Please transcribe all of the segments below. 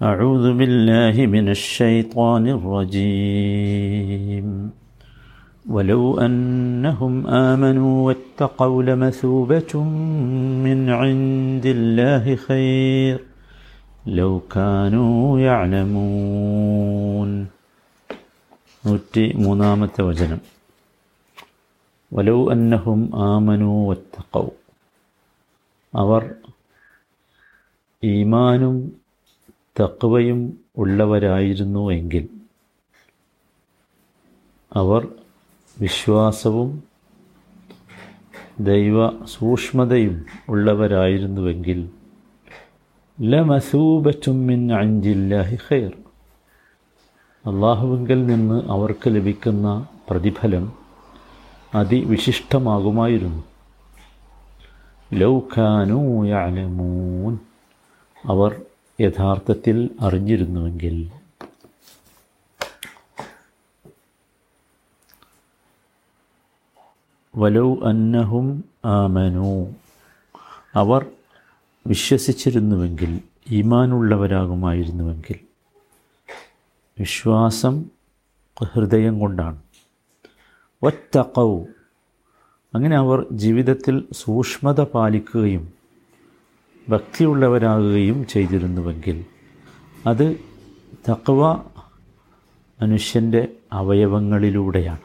أعوذ بالله من الشيطان الرجيم ولو أنهم آمنوا واتقوا لمثوبة من عند الله خير لو كانوا يعلمون നൂറ്റി മൂന്നാമത്തെ വചനം വലൗ അന്നഹും ആമനു വത്തക്കൗ അവർ ഈമാനും തക്വയും ഉള്ളവരായിരുന്നു എങ്കിൽ അവർ വിശ്വാസവും ദൈവ സൂക്ഷ്മതയും ഉള്ളവരായിരുന്നുവെങ്കിൽ ലമസൂബറ്റും മിൻ അഞ്ചില്ലാഹി ഖൈർ. അള്ളാഹുവിങ്കിൽ നിന്ന് അവർക്ക് ലഭിക്കുന്ന പ്രതിഫലം അതിവിശിഷ്ടമാകുമായിരുന്നു. ലൗഖാനു അവർ യഥാർത്ഥത്തിൽ അറിഞ്ഞിരുന്നുവെങ്കിൽ വലൗ അന്നഹും ആമനു. അവർ വിശ്വസിച്ചിരുന്നുവെങ്കിൽ ഈമാനുള്ളവരാകുമായിരുന്നുവെങ്കിൽ വിശ്വാസം ഹൃദയം കൊണ്ടാണ്. ഒറ്റക്കൗ അങ്ങനെ അവർ ജീവിതത്തിൽ സൂക്ഷ്മത പാലിക്കുകയും ഭക്തിയുള്ളവരാകുകയും ചെയ്തിരുന്നുവെങ്കിൽ അത് തക്കവ മനുഷ്യന്റെ അവയവങ്ങളിലൂടെയാണ്.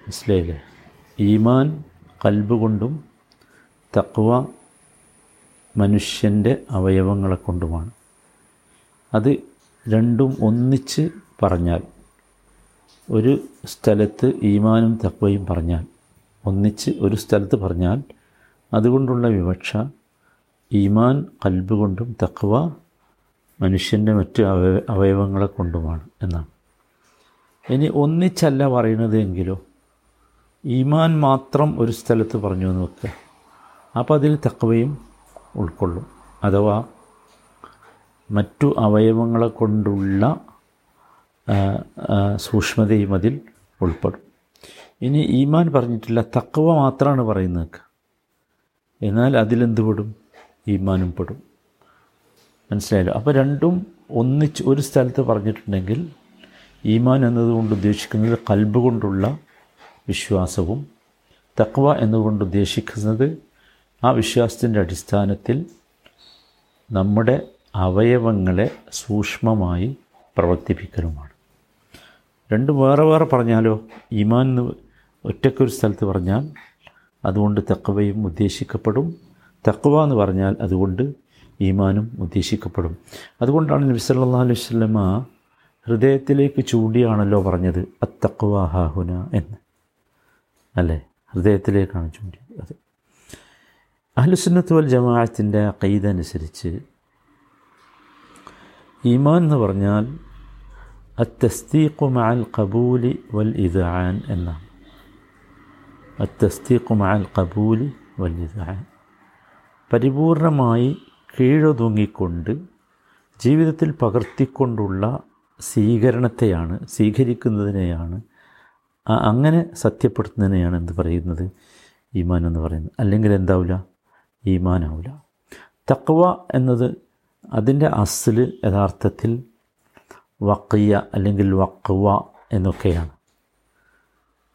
മനസ്സിലായില്ലേ? ഈമാൻ കൽബ് കൊണ്ടും തക്വ മനുഷ്യന്റെ അവയവങ്ങളെ കൊണ്ടുമാണ്. അത് രണ്ടും ഒന്നിച്ച് പറഞ്ഞാൽ ഒരു സ്ഥലത്ത് ഈമാനും തക്വയും പറഞ്ഞാൽ ഒന്നിച്ച് ഒരു സ്ഥലത്ത് പറഞ്ഞാൽ അതുകൊണ്ടുള്ള വിവക്ഷ ഈമാൻ കൽബ് കൊണ്ടും തക്വ മനുഷ്യന്റെ മറ്റ് അവയ അവയവങ്ങളെ കൊണ്ടുമാണ് എന്നാണ്. ഇനി ഒന്നിച്ചല്ല പറയുന്നത് എങ്കിലോ ഈമാൻ മാത്രം ഒരു സ്ഥലത്ത് പറഞ്ഞു എന്ന് വെക്കുക അപ്പോൾ അതിൽ തക്വയും ഉൾക്കൊള്ളും. അഥവാ മറ്റു അവയവങ്ങളെ കൊണ്ടുള്ള സൂക്ഷ്മതയും അതിൽ ഉൾപ്പെടും. ഇനി ഈമാൻ പറഞ്ഞിട്ടില്ല തക്കവ മാത്രമാണ് പറയുന്നത് എന്നാൽ അതിലെന്ത് പെടും ഈമാനും പെടും. മനസ്സിലായല്ലോ? അപ്പോൾ രണ്ടും ഒന്നിച്ച് ഒരു സ്ഥലത്ത് പറഞ്ഞിട്ടുണ്ടെങ്കിൽ ഈമാൻ എന്നതുകൊണ്ട് ഉദ്ദേശിക്കുന്നത് കൽബ് കൊണ്ടുള്ള വിശ്വാസവും തക്വ എന്നതുകൊണ്ട് ഉദ്ദേശിക്കുന്നത് ആ വിശ്വാസത്തിന്റെ അടിസ്ഥാനത്തിൽ നമ്മുടെ അവയവങ്ങളെ സൂക്ഷ്മമായി പ്രവർത്തിപ്പിക്കലുമാണ്. രണ്ടും വേറെ വേറെ പറഞ്ഞാലോ? ഈമാൻ എന്ന് ഒറ്റയ്ക്കൊരു സ്ഥലത്ത് പറഞ്ഞാൽ അതുകൊണ്ട് തക്കവയും ഉദ്ദേശിക്കപ്പെടും. തക്കവ എന്ന് പറഞ്ഞാൽ അതുകൊണ്ട് ഈമാനും ഉദ്ദേശിക്കപ്പെടും. അതുകൊണ്ടാണ് നബി സല്ലാ അലൈഹി വസല്ലമ ഹൃദയത്തിലേക്ക് ചൂണ്ടിയാണല്ലോ പറഞ്ഞത് അത്തക്കവ ഹാഹുന എന്ന്. അല്ലേ? ഹൃദയത്തിലേക്കാണ് ചൂണ്ടിയത്. അത് അഹ്ലുസുന്നത്ത് വൽ ജമാഅത്തിന്റെ കൈത അനുസരിച്ച് ഈമാൻ എന്ന് പറഞ്ഞാൽ അത്തസ്തീഖു മഅൽ കബൂലി വൽ ഇദാൻ എന്നാണ്. അത്തസ്തീഖു മഅൽ വൽ ഇദ്ആൻ പരിപൂർണമായി കീഴൊതുങ്ങിക്കൊണ്ട് ജീവിതത്തിൽ പകർത്തിക്കൊണ്ടുള്ള സ്വീകരണത്തെയാണ് സ്വീകരിക്കുന്നതിനെയാണ് അങ്ങനെ സത്യപ്പെടുത്തുന്നതിനെയാണ് എന്ത് പറയുന്നത്? ഈമാൻ എന്ന് പറയുന്നത്. അല്ലെങ്കിൽ എന്താവില്ല ഈമാനാവില്ല തക്വ എന്നത് അതിന്റെ അസിൽ യഥാർത്ഥത്തിൽ വക്കിയ അല്ലെങ്കിൽ വക്വ എന്നൊക്കെയാണ്.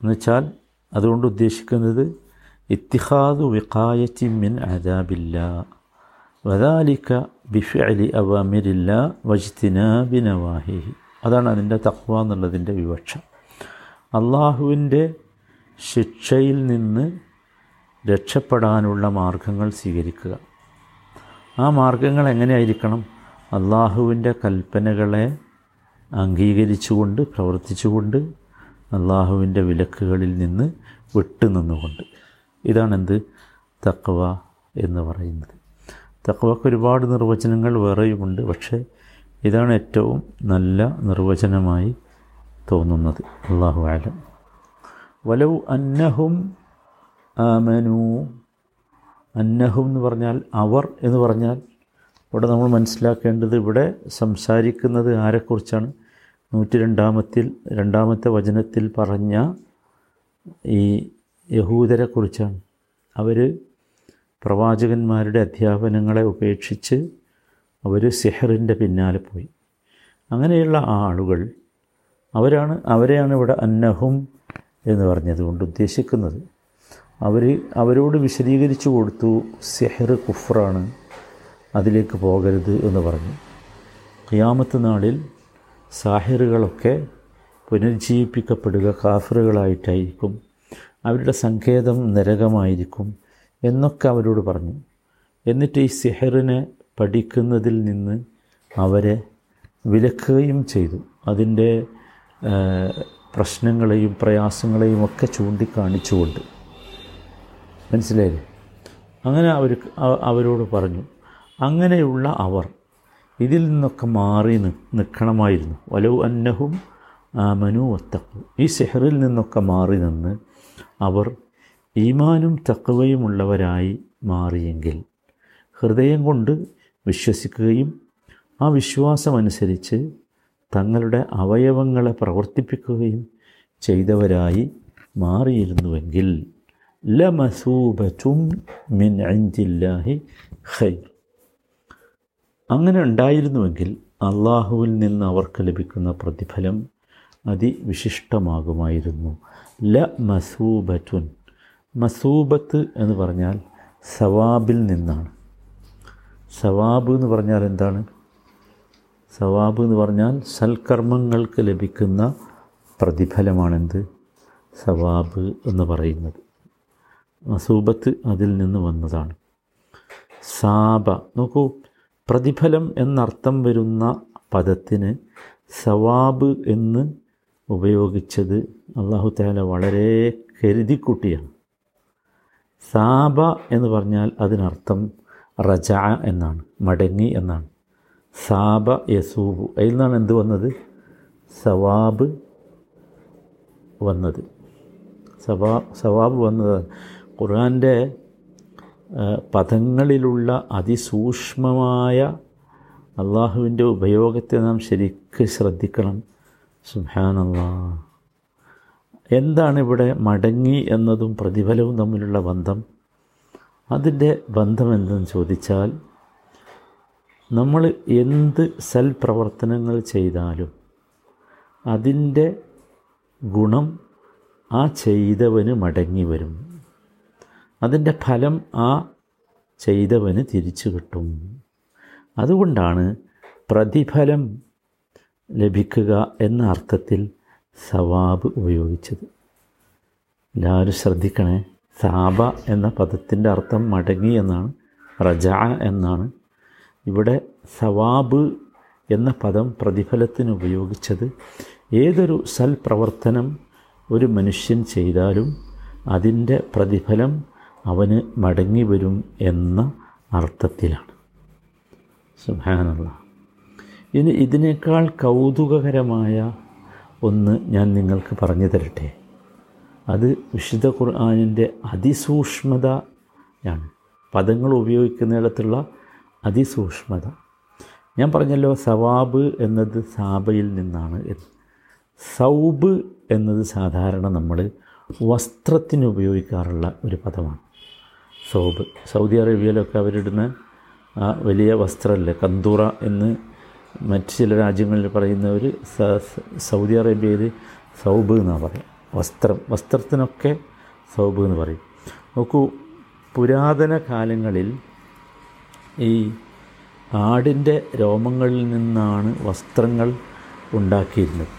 എന്നുവെച്ചാൽ അതുകൊണ്ട് ഉദ്ദേശിക്കുന്നത് ഇത്തിഹാദു വിഖായത്തി മിൻ അദാബില്ല. വദാലിക്ക ബിഫലി അവാമിരില്ല വജ്തിനാബി നവാഹിഹി. അതാണ് അതിന്റെ തഖ്വ എന്നുള്ളതിന്റെ വിവക്ഷ. അള്ളാഹുവിന്റെ ശിക്ഷയിൽ നിന്ന് രക്ഷപ്പെടാനുള്ള മാർഗങ്ങൾ സ്വീകരിക്കുക. ആ മാർഗങ്ങൾ എങ്ങനെയായിരിക്കണം? അള്ളാഹുവിന്റെ കൽപ്പനകളെ അംഗീകരിച്ചുകൊണ്ട് പ്രവർത്തിച്ചുകൊണ്ട് അള്ളാഹുവിന്റെ വിലക്കുകളിൽ നിന്ന് വിട്ടുനിന്നുകൊണ്ട് ഇതാണെന്ത്? തക്വ എന്ന് പറയുന്നത്. തക്വക്ക് ഒരുപാട് നിർവചനങ്ങൾ വേറെയുമുണ്ട്. പക്ഷേ ഇതാണ് ഏറ്റവും നല്ല നിർവചനമായി തോന്നുന്നത്. അള്ളാഹു ആലം വലൗ അന്നഹും ആമനു. അന്നഹും എന്ന് പറഞ്ഞാൽ അവർ എന്ന് പറഞ്ഞാൽ ഇവിടെ നമ്മൾ മനസ്സിലാക്കേണ്ടത് ഇവിടെ സംസാരിക്കുന്നത് ആരെക്കുറിച്ചാണ്? നൂറ്റി രണ്ടാമത്തിൽ രണ്ടാമത്തെ വചനത്തിൽ പറഞ്ഞ ഈ യഹൂദരെക്കുറിച്ചാണ്. അവർ പ്രവാചകന്മാരുടെ അധ്യാപനങ്ങളെ ഉപേക്ഷിച്ച് അവർ സിഹറിന്റെ പിന്നാലെ പോയി. അങ്ങനെയുള്ള ആ ആളുകൾ അവരാണ് അവരെയാണ് ഇവിടെ അന്നഹും എന്ന് പറഞ്ഞതുകൊണ്ട് ഉദ്ദേശിക്കുന്നത്. അവർ അവരോട് വിശദീകരിച്ചു കൊടുത്തു സെഹർ കുഫ്രാണ് അതിലേക്ക് പോകരുത് എന്ന് പറഞ്ഞു. ഖിയാമത്ത് നാളിൽ സാഹിറുകളൊക്കെ പുനരുജ്ജീവിപ്പിക്കപ്പെടുക കാഫറുകളായിട്ടായിരിക്കും. അവരുടെ സങ്കേതം നരകമായിരിക്കും എന്നൊക്കെ അവരോട് പറഞ്ഞു. എന്നിട്ട് ഈ സിഹറിനെ പഠിക്കുന്നതിൽ നിന്ന് അവരെ വിലക്കുകയും ചെയ്തു. അതിന്റെ പ്രശ്നങ്ങളെയും പ്രയാസങ്ങളെയും ഒക്കെ ചൂണ്ടിക്കാണിച്ചുകൊണ്ട്. മനസ്സിലായില്ലേ? അങ്ങനെ അവർ അവരോട് പറഞ്ഞു. അങ്ങനെയുള്ള അവർ ഇതിൽ നിന്നൊക്കെ മാറി നിൽക്കണമായിരുന്നു. വലവ് അന്നഹും മനു തക്കു ഈ സെഹറിൽ നിന്നൊക്കെ മാറി നിന്ന് അവർ ഈമാനും തക്കവയുമുള്ളവരായി മാറിയെങ്കിൽ ഹൃദയം കൊണ്ട് വിശ്വസിക്കുകയും ആ വിശ്വാസമനുസരിച്ച് തങ്ങളുടെ അവയവങ്ങളെ പ്രവർത്തിപ്പിക്കുകയും ചെയ്തവരായി മാറിയിരുന്നുവെങ്കിൽ ലമസൂബറ്റും മിൻ അഞ്ചില്ലാഹി ഖൈർ. അങ്ങനെ ഉണ്ടായിരുന്നുവെങ്കിൽ അള്ളാഹുവിൽ നിന്ന് അവർക്ക് ലഭിക്കുന്ന പ്രതിഫലം അതിവിശിഷ്ടമാകുമായിരുന്നു. ല മസൂബറ്റുൻ മസൂബത്ത് എന്ന് പറഞ്ഞാൽ സവാബിൽ നിന്നാണ്. സവാബ് എന്ന് പറഞ്ഞാൽ എന്താണ്? സവാബ് എന്ന് പറഞ്ഞാൽ സൽക്കർമ്മങ്ങൾക്ക് ലഭിക്കുന്ന പ്രതിഫലമാണെന്ത്? സവാബ് എന്ന് പറയുന്നത്. മസൂബത്ത് അതിൽ നിന്ന് വന്നതാണ്. സാബ. നോക്കൂ പ്രതിഫലം എന്നർത്ഥം വരുന്ന പദത്തിന് സവാബ് എന്ന് ഉപയോഗിച്ചത് അള്ളാഹു താല വളരെ കരുതിക്കുട്ടിയാണ്. സാബ എന്ന് പറഞ്ഞാൽ അതിനർത്ഥം റജ എന്നാണ് മടങ്ങി എന്നാണ്. സാബ യസൂബു അതിൽ നിന്നാണ് എന്ത് വന്നത്? സവാബ് വന്നത്. സവാ സവാബ് വന്നത് ഖുർആന്റെ പദങ്ങളിലുള്ള അതിസൂക്ഷ്മമായ അള്ളാഹുവിന്റെ ഉപയോഗത്തെ നാം ശരിക്ക് ശ്രദ്ധിക്കണം. സുഹാനല്ലാ എന്താണ് ഇവിടെ മടങ്ങി എന്നതും പ്രതിഫലവും തമ്മിലുള്ള ബന്ധം? അതിന്റെ ബന്ധം എന്തെന്ന് ചോദിച്ചാൽ നമ്മൾ എന്ത് സൽപ്രവർത്തനങ്ങൾ ചെയ്താലും അതിന്റെ ഗുണം ആ ചെയ്തവന് മടങ്ങി വരും. അതിന്റെ ഫലം ആ ചെയ്തവന് തിരിച്ചു കിട്ടും. അതുകൊണ്ടാണ് പ്രതിഫലം ലഭിക്കുക എന്ന അർത്ഥത്തിൽ സവാബ് ഉപയോഗിച്ചത്. എല്ലാവരും ശ്രദ്ധിക്കണേ സാബ എന്ന പദത്തിന്റെ അർത്ഥം മടങ്ങി എന്നാണ് റജ എന്നാണ്. ഇവിടെ സവാബ് എന്ന പദം പ്രതിഫലത്തിന് ഉപയോഗിച്ചത്. ഏതൊരു സൽപ്രവർത്തനം ഒരു മനുഷ്യൻ ചെയ്താലും അതിന്റെ പ്രതിഫലം അവന് മടങ്ങി വരും എന്ന അർത്ഥത്തിലാണ്. സുഹാനുള്ള ഇനി ഇതിനേക്കാൾ കൗതുകകരമായ ഒന്ന് ഞാൻ നിങ്ങൾക്ക് പറഞ്ഞു തരട്ടെ. അത് വിശുദ്ധ ഖുർആാനിന്റെ അതിസൂക്ഷ്മതയാണ് പദങ്ങൾ ഉപയോഗിക്കുന്നിടത്തുള്ള അതിസൂക്ഷ്മത. ഞാൻ പറഞ്ഞല്ലോ സവാബ് എന്നത് സാബയിൽ നിന്നാണ് സൗബ് എന്നത് സാധാരണ നമ്മൾ വസ്ത്രത്തിന് ഉപയോഗിക്കാറുള്ള ഒരു പദമാണ്. സൗബ്. സൗദി അറേബ്യയിലൊക്കെ അവരിടുന്ന ആ വലിയ വസ്ത്രമല്ലേ കന്തൂറ എന്ന് മറ്റ് ചില രാജ്യങ്ങളിൽ പറയുന്നവർ സൗദി അറേബ്യയിൽ സൗബ് എന്നാണ് പറയുക വസ്ത്രം വസ്ത്രത്തിനൊക്കെ സൗബ് എന്ന് പറയും. നോക്കൂ പുരാതന കാലങ്ങളിൽ ഈ ആടിന്റെ രോമങ്ങളിൽ നിന്നാണ് വസ്ത്രങ്ങൾ ഉണ്ടാക്കിയിരുന്നത്.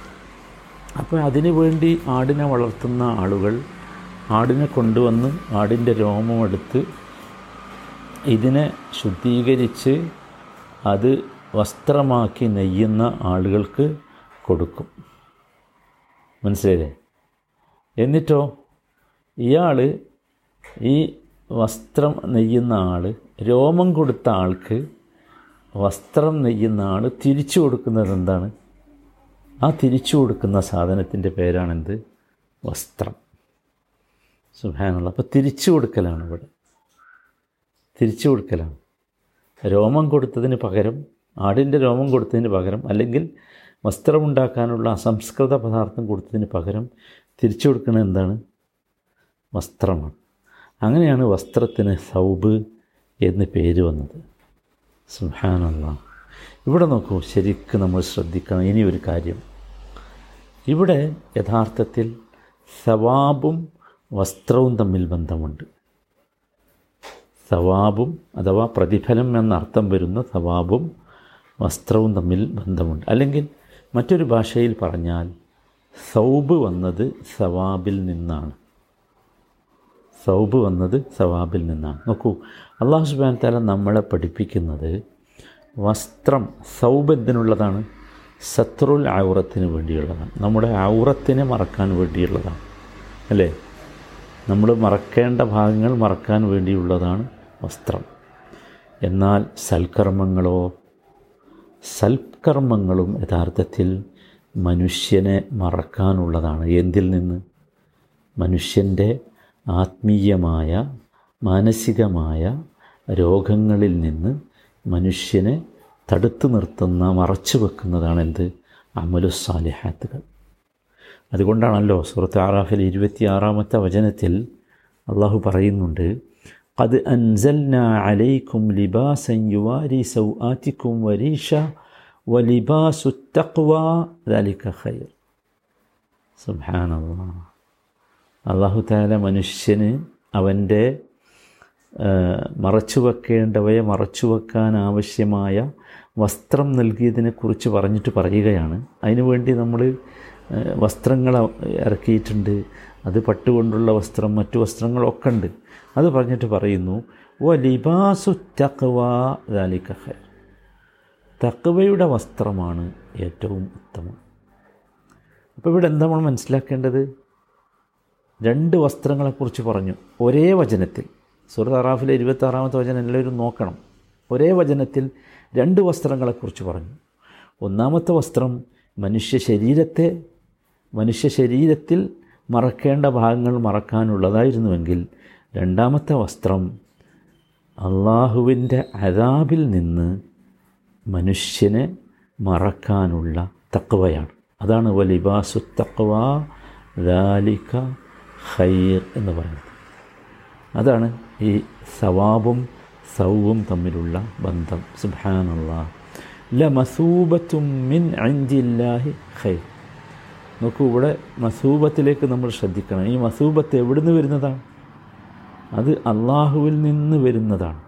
അപ്പോൾ അതിനു വേണ്ടി ആടിനെ വളർത്തുന്ന ആളുകൾ ആടിനെ കൊണ്ടുവന്ന് ആടിന്റെ രോമമെടുത്ത് ഇതിനെ ശുദ്ധീകരിച്ച് അത് വസ്ത്രമാക്കി നെയ്യുന്ന ആളുകൾക്ക് കൊടുക്കും. മനസ്സിലായില്ലേ? എന്നിട്ടോ ഇയാൾ ഈ വസ്ത്രം നെയ്യുന്ന ആൾ രോമം കൊടുത്ത ആൾക്ക് വസ്ത്രം നെയ്യുന്ന ആൾ തിരിച്ചു കൊടുക്കുന്നത് എന്താണ്? ആ തിരിച്ചു കൊടുക്കുന്ന സാധനത്തിന്റെ പേരാണെന്ത്? വസ്ത്രം. സുഭാനുള്ള അപ്പോൾ തിരിച്ചു കൊടുക്കലാണ് ഇവിടെ. തിരിച്ചു കൊടുക്കലാണ്. രോമം കൊടുത്തതിന് പകരം ആടിന്റെ രോമം കൊടുത്തതിന് പകരം അല്ലെങ്കിൽ വസ്ത്രമുണ്ടാക്കാനുള്ള അസംസ്കൃത പദാർത്ഥം കൊടുത്തതിന് പകരം തിരിച്ചു കൊടുക്കുന്നത് എന്താണ്? വസ്ത്രമാണ്. അങ്ങനെയാണ് വസ്ത്രത്തിന് സൗബ് എന്ന് പേര് വന്നത്. സുഹാനുള്ള ഇവിടെ നോക്കൂ ശരിക്കും നമ്മൾ ശ്രദ്ധിക്കണം. ഇനിയൊരു കാര്യം. ഇവിടെ യഥാർത്ഥത്തിൽ സവാബും വസ്ത്രവും തമ്മിൽ ബന്ധമുണ്ട്. സവാബും അഥവാ പ്രതിഫലം എന്നർത്ഥം വരുന്ന സവാബും വസ്ത്രവും തമ്മിൽ ബന്ധമുണ്ട്. അല്ലെങ്കിൽ മറ്റൊരു ഭാഷയിൽ പറഞ്ഞാൽ സൗബ് വന്നത് സവാബിൽ നിന്നാണ്. സൗബ് വന്നത് സവാബിൽ നിന്നാണ്. നോക്കൂ അള്ളാഹു സുബാൻ താല നമ്മളെ പഠിപ്പിക്കുന്നത് വസ്ത്രം സൗബ് എന്തിനുള്ളതാണ്? സത്രുൽ ഔറത്തിന് വേണ്ടിയുള്ളതാണ്. നമ്മുടെ ഔറത്തിനെ മറക്കാൻ വേണ്ടിയുള്ളതാണ്. അല്ലേ? നമ്മൾ മറക്കേണ്ട ഭാഗങ്ങൾ മറക്കാൻ വേണ്ടിയുള്ളതാണ് വസ്ത്രം. എന്നാൽ സൽക്കർമ്മങ്ങളോ സൽക്കർമ്മങ്ങളും യഥാർത്ഥത്തിൽ മനുഷ്യനെ മറക്കാനുള്ളതാണ്. എന്തിൽ നിന്ന്? മനുഷ്യന്റെ ആത്മീയമായ മാനസികമായ രോഗങ്ങളിൽ നിന്ന് മനുഷ്യനെ തടുത്തു നിർത്തുന്ന മറച്ചു വെക്കുന്നതാണ് എന്ത്? അമലുസാലിഹാത്തുകൾ അതുകൊണ്ടാണല്ലോ സുഹൃത്ത് ആറാഫിൽ ഇരുപത്തിയാറാമത്തെ വചനത്തിൽ അള്ളാഹു പറയുന്നുണ്ട് قد أنزلنا عليكم لباسا يواري سوآتكم وريشا ولباس التقوى ذلك خير سبحان الله അള്ളാഹു താല മനുഷ്യന് അവൻ്റെ മറച്ചു വെക്കേണ്ടവയെ മറച്ചു വെക്കാൻ ആവശ്യമായ വസ്ത്രം നൽകിയതിനെക്കുറിച്ച് പറഞ്ഞിട്ട് പറയുകയാണ് അതിനുവേണ്ടി നമ്മൾ വസ്ത്രങ്ങൾ ഇറക്കിയിട്ടുണ്ട്. അത് പട്ടുകൊണ്ടുള്ള വസ്ത്രം മറ്റു വസ്ത്രങ്ങളൊക്കെ ഉണ്ട്. അത് പറഞ്ഞിട്ട് പറയുന്നു ഓ ലിബാസു തക്വ ഖൈർ. തക്വയുടെ വസ്ത്രമാണ് ഏറ്റവും ഉത്തമം. അപ്പോൾ ഇവിടെ എന്താ നമ്മൾ മനസ്സിലാക്കേണ്ടത്? രണ്ട് വസ്ത്രങ്ങളെക്കുറിച്ച് പറഞ്ഞു. ഒരേ വചനത്തിൽ സുഹൃത്ത് അറാഫിലെ ഇരുപത്താറാമത്തെ വചനം എല്ലാവരും നോക്കണം. ഒരേ വചനത്തിൽ രണ്ട് വസ്ത്രങ്ങളെക്കുറിച്ച് പറഞ്ഞു. ഒന്നാമത്തെ വസ്ത്രം മനുഷ്യ ശരീരത്തെ മനുഷ്യ ശരീരത്തിൽ മറക്കേണ്ട ഭാഗങ്ങൾ മറക്കാനുള്ളതായിരുന്നുവെങ്കിൽ രണ്ടാമത്തെ വസ്ത്രം അള്ളാഹുവിന്റെ അതാബിൽ നിന്ന് മനുഷ്യനെ മറക്കാനുള്ള തക്കവയാണ് അതാണ് വലിബാസു തക്കവ ലാലിക ഹൈർ എന്ന് പറയുന്നത്. അതാണ് ഈ സവാബും സൗവും തമ്മിലുള്ള ബന്ധം. സുബാനുള്ള ല മസൂബത്തും മിൻ അഞ്ചില്ലാഹി ഖൈർ. നോക്കൂ ഇവിടെ മസൂബത്തിലേക്ക് നമ്മൾ ശ്രദ്ധിക്കണം. ഈ മസൂബത്ത് എവിടുന്ന് വരുന്നതാണ്? അത് അള്ളാഹുവിൽ നിന്ന് വരുന്നതാണ്.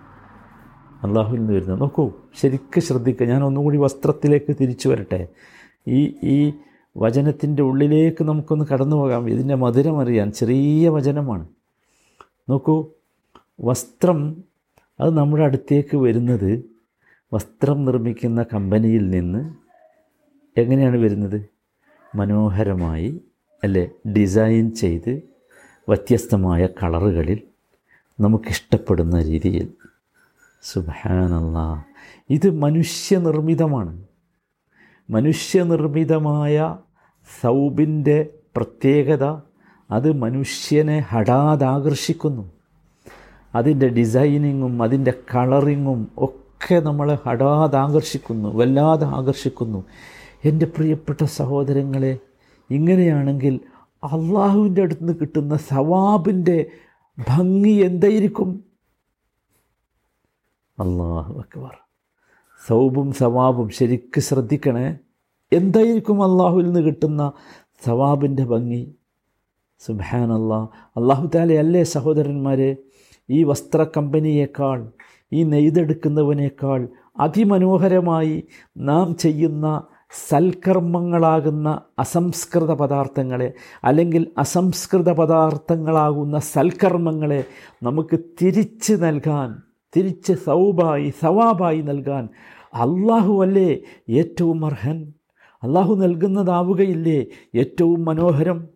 അള്ളാഹുവിൽ നിന്ന് വരുന്നത്. നോക്കൂ ശരിക്കും ശ്രദ്ധിക്കുക ഞാൻ ഒന്നുകൂടി വസ്ത്രത്തിലേക്ക് തിരിച്ചു വരട്ടെ. ഈ ഈ വചനത്തിന്റെ ഉള്ളിലേക്ക് നമുക്കൊന്ന് കടന്നു പോകാം. ഇതിന്റെ മധുരം അറിയാൻ ചെറിയ വചനമാണ്. നോക്കൂ വസ്ത്രം അത് നമ്മുടെ അടുത്തേക്ക് വരുന്നത് വസ്ത്രം നിർമ്മിക്കുന്ന കമ്പനിയിൽ നിന്ന് എങ്ങനെയാണ് വരുന്നത്? മനോഹരമായി അല്ലെ ഡിസൈൻ ചെയ്ത് വ്യത്യസ്തമായ കളറുകളിൽ നമുക്കിഷ്ടപ്പെടുന്ന രീതിയിൽ. സുബാനല്ല ഇത് മനുഷ്യനിർമ്മിതമാണ്. മനുഷ്യനിർമ്മിതമായ സൗബിന്റെ പ്രത്യേകത അത് മനുഷ്യനെ ഹഠാതാകർഷിക്കുന്നു അതിന്റെ ഡിസൈനിങ്ങും അതിന്റെ കളറിങ്ങും ഒക്കെ നമ്മളെ ഹഠാതാകർഷിക്കുന്നു വല്ലാതെ ആകർഷിക്കുന്നു. എന്റെ പ്രിയപ്പെട്ട സഹോദരങ്ങളെ ഇങ്ങനെയാണെങ്കിൽ അള്ളാഹുവിന്റെ അടുത്ത് നിന്ന് കിട്ടുന്ന സവാബിന്റെ ഭംഗി എന്തായിരിക്കും? അള്ളാഹു അക്ബർ. സൗബും സവാബും ശരിക്ക് ശ്രദ്ധിക്കണേ. എന്തായിരിക്കും അള്ളാഹുവിൽ നിന്ന് കിട്ടുന്ന സവാബിന്റെ ഭംഗി? സുബാൻ അള്ളാഹ് അള്ളാഹു താലയല്ലേ സഹോദരന്മാരെ ഈ വസ്ത്ര കമ്പനിയേക്കാൾ ഈ നെയ്തെടുക്കുന്നവനേക്കാൾ അതിമനോഹരമായി നാം ചെയ്യുന്ന സൽക്കർമ്മങ്ങളാകുന്ന അസംസ്കൃത പദാർത്ഥങ്ങളെ അല്ലെങ്കിൽ അസംസ്കൃത പദാർത്ഥങ്ങളാകുന്ന സൽക്കർമ്മങ്ങളെ നമുക്ക് തിരിച്ച് നൽകാൻ തിരിച്ച് സൗബായി സവാബായി നൽകാൻ അള്ളാഹു അല്ലേ ഏറ്റവും അർഹൻ? അള്ളാഹു നൽകുന്നതാവുകയില്ലേ ഏറ്റവും മനോഹരം?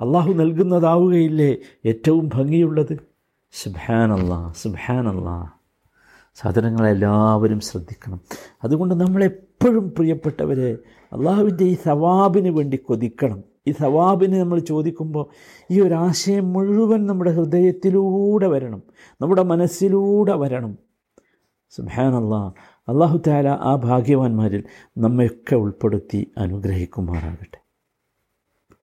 അള്ളാഹു നൽകുന്നതാവുകയില്ലേ ഏറ്റവും ഭംഗിയുള്ളത്? സുബാനല്ലാ സുബാനല്ലാ സാധനങ്ങളെല്ലാവരും ശ്രദ്ധിക്കണം. അതുകൊണ്ട് നമ്മളെപ്പോഴും പ്രിയപ്പെട്ടവരെ അള്ളാഹുവിന്റെ ഈ സവാബിന് വേണ്ടി കൊതിക്കണം. ഈ സവാബിനെ നമ്മൾ ചോദിക്കുമ്പോൾ ഈ ഒരു ആശയം മുഴുവൻ നമ്മുടെ ഹൃദയത്തിലൂടെ വരണം. നമ്മുടെ മനസ്സിലൂടെ വരണം. സുബാനല്ലാ അള്ളാഹു താല ആ ഭാഗ്യവാന്മാരിൽ നമ്മയൊക്കെ ഉൾപ്പെടുത്തി അനുഗ്രഹിക്കുമാറാകട്ടെ.